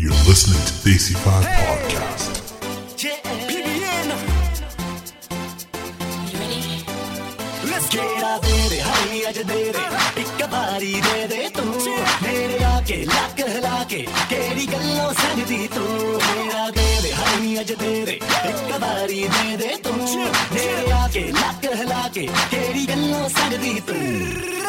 You're listening to Daisy 5 hey. Podcast. Yeah. केड़ा दे रे high अज दे रे एक बारी दे दे तू मेरे आके लक हिला के केड़ी गल्लों संगदी तू केड़ा दे रे हाई अज दे रे एक बारी दे दे तू मेरे आके लक हिला के केड़ी गल्लों संगदी तू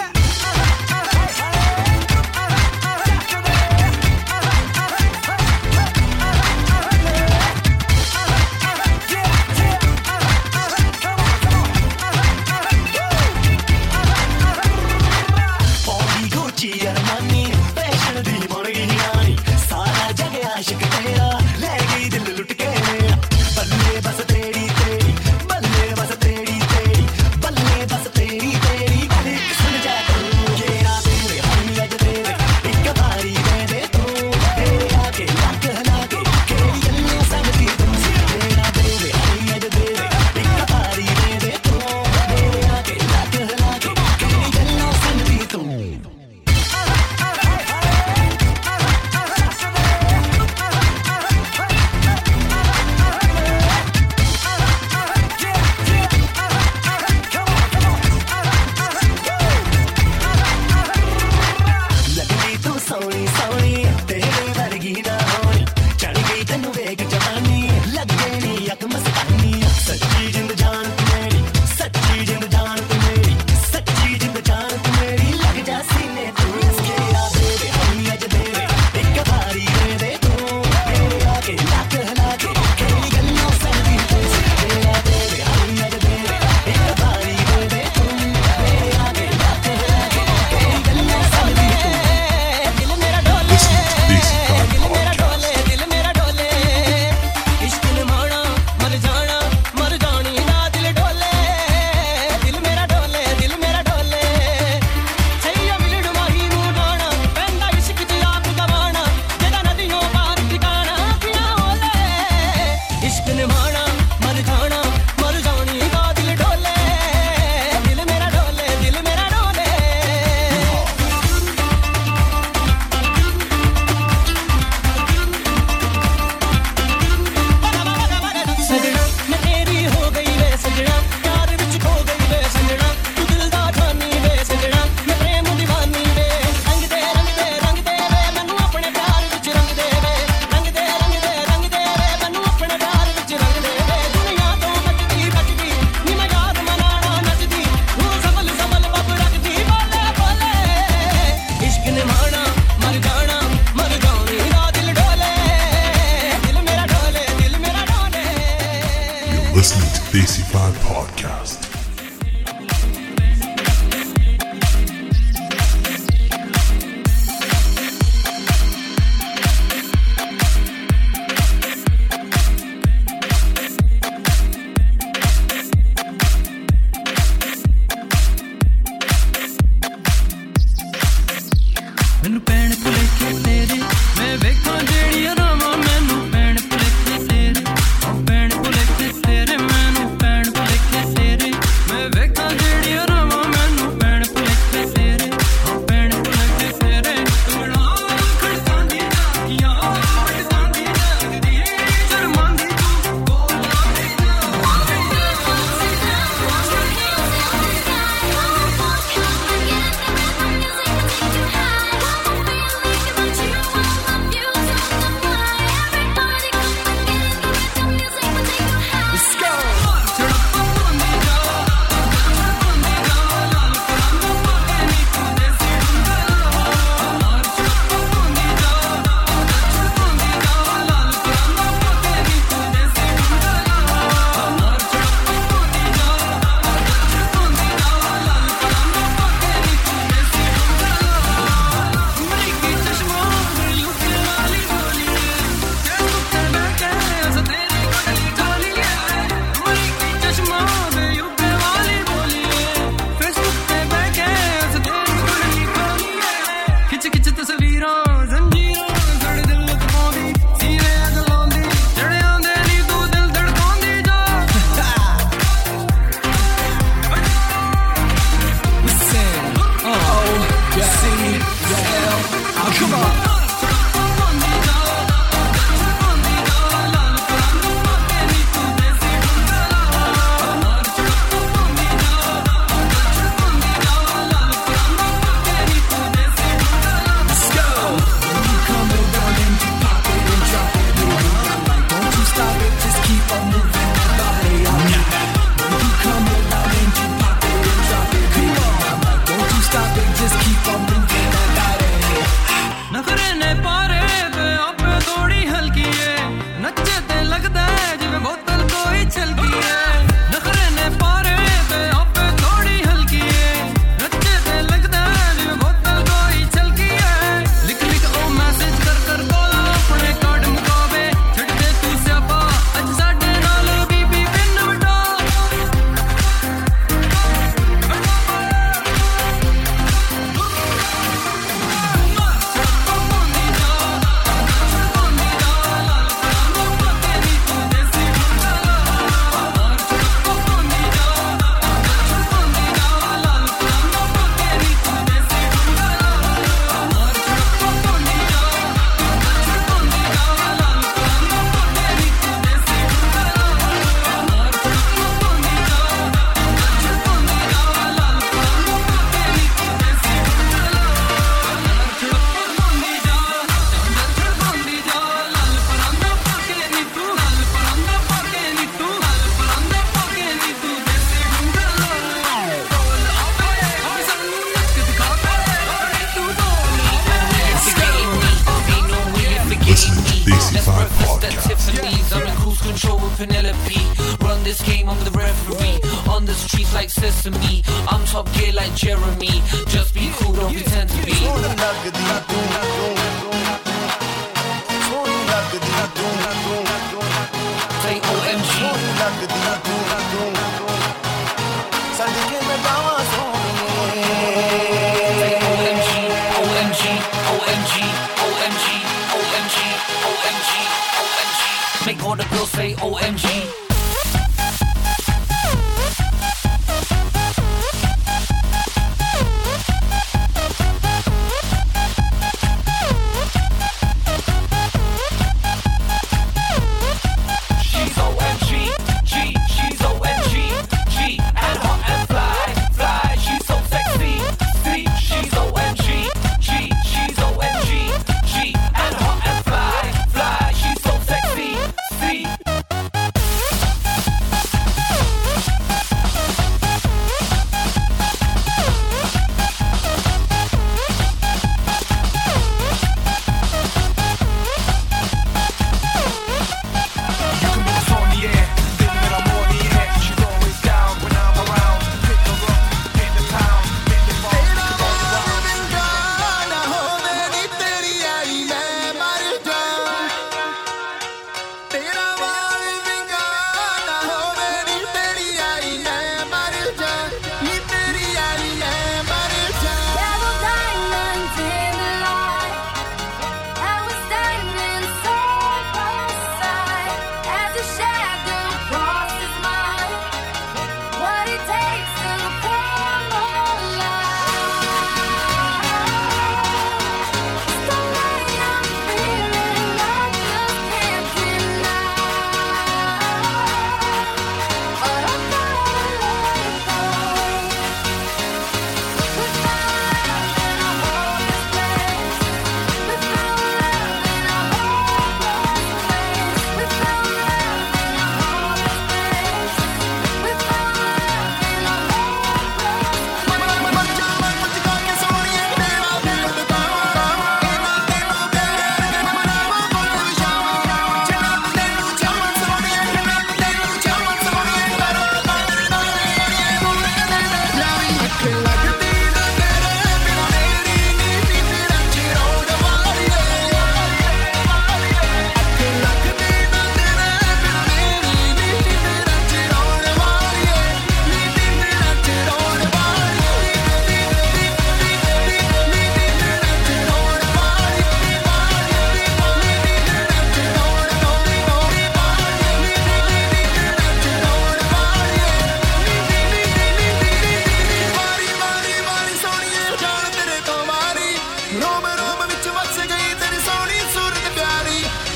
Make all the girls say OMG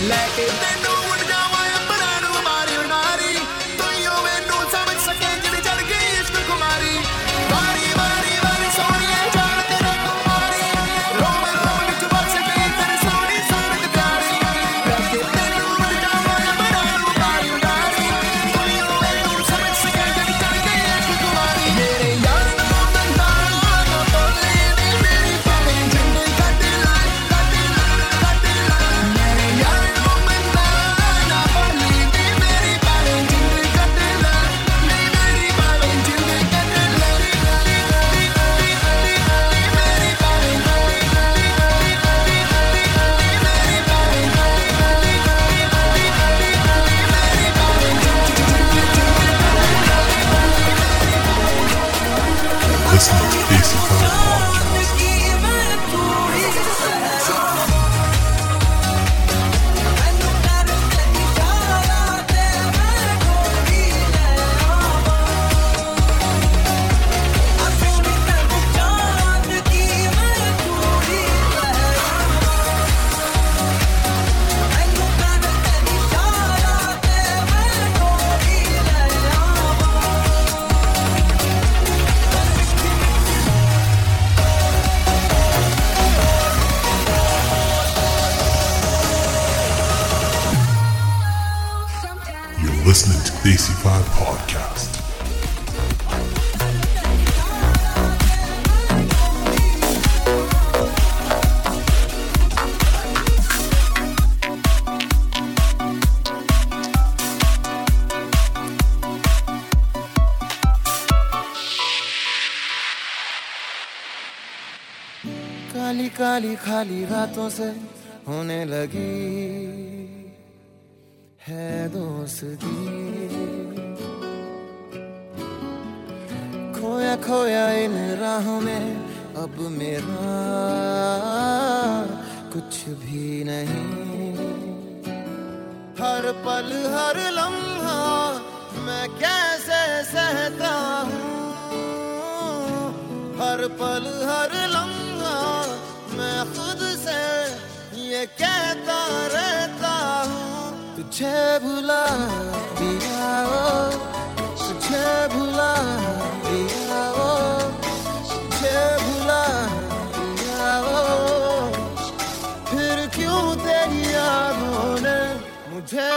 like it. listening to Basic Color Podcast. Kali Kali खाली रातों से होने लगी है दोस्ती। खोया खोया इन राहों में अब मेरा कुछ भी नहीं। हर पल, हर लम्हा मैं कैसे सहता हूँ? हर पल, हर लम्हा कहता रहता हूँ, तुझे भुला दिया ओ तुझे भुला दिया ओ तुझे भुला दिया ओ फिर क्यों तेरी यादों ने मुझे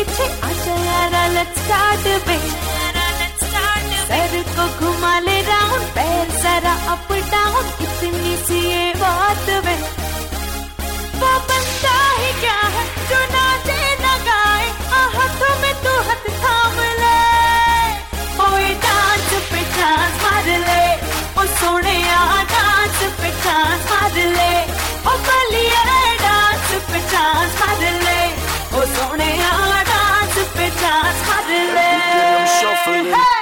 पीछे आजा यारा लेट्स स्टार्ट बे सर को घुमा ले राउंड पैर सारा अप डाउन इतनी सी ये बात वे वो बनता ही क्या है? जो नाचे ना गाए, आ हाथों में तू हाथ थाम ले। ओए डांस पे डांस मार ले, ओ सोने आ डांस पे डांस मार ले। ओ बलिया डांस पे डांस मार ले, ओ सोने आ God's hot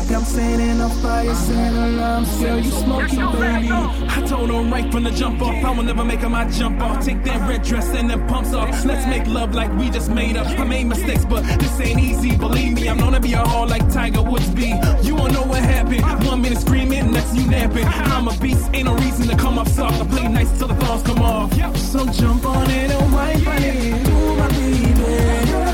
I'm saying enough by your saying alarms. Girl, you smoking, baby. I told her right from the jump off, I will never make her my jump off. Take that red dress and them pumps off. Let's make love like we just made up. I made mistakes, but this ain't easy. Believe me, I'm known to be a hard like Tiger Woods be. You won't know what happened. One minute screaming, next you napping. I'm a beast, ain't no reason to come up soft. I play nice till the thongs come off. So jump on it and wine on it. Ooh, my baby.